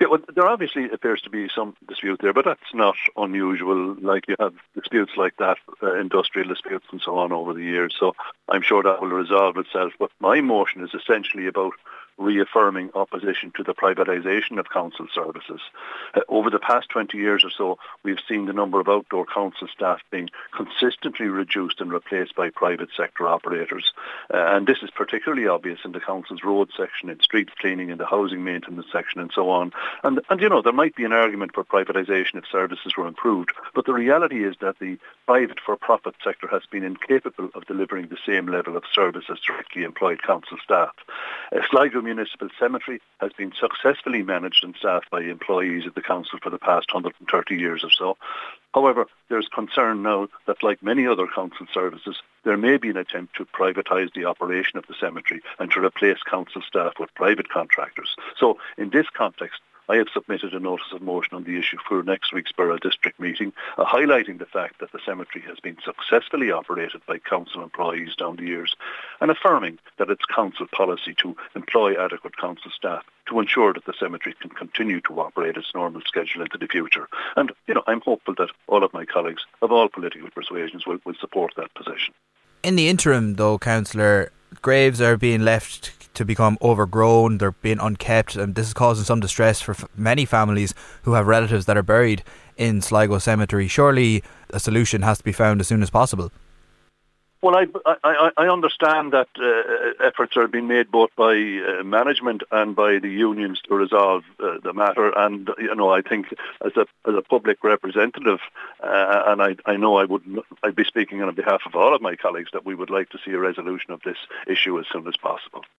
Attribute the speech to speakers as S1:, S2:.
S1: Yeah, well, there obviously appears to be some dispute there, but that's not unusual. Like you have disputes like that, uh, industrial disputes and so on over the years. So I'm sure that will resolve itself. But my motion is essentially about reaffirming opposition to the privatisation of council services. Uh, over the past 20 years or so, we've seen the number of outdoor council staff being consistently reduced and replaced by private sector operators. Uh, and this is particularly obvious in the council's road section, in street cleaning, in the housing maintenance section and so on. And, and you know, there might be an argument for privatisation if services were improved, but the reality is that the private for-profit sector has been incapable of delivering the same level of service as directly employed council staff. Uh, Sligo Municipal Cemetery has been successfully managed and staffed by employees of the council for the past 130 years or so. However, there's concern now that like many other council services, there may be an attempt to privatise the operation of the cemetery and to replace council staff with private contractors. So in this context, I have submitted a notice of motion on the issue for next week's Borough District meeting, uh, highlighting the fact that the cemetery has been successfully operated by council employees down the years and affirming that it's council policy to employ adequate council staff to ensure that the cemetery can continue to operate its normal schedule into the future. And, you know, I'm hopeful that all of my colleagues of all political persuasions will, will support that position.
S2: In the interim, though, Councillor, graves are being left to become overgrown, they're being unkept, and this is causing some distress for f- many families who have relatives that are buried in Sligo Cemetery. Surely a solution has to be found as soon as possible.
S1: Well, I, I, I understand that uh, efforts are being made both by uh, management and by the unions to resolve uh, the matter. And you know, I think as a as a public representative, uh, and I, I know I would I'd be speaking on behalf of all of my colleagues that we would like to see a resolution of this issue as soon as possible.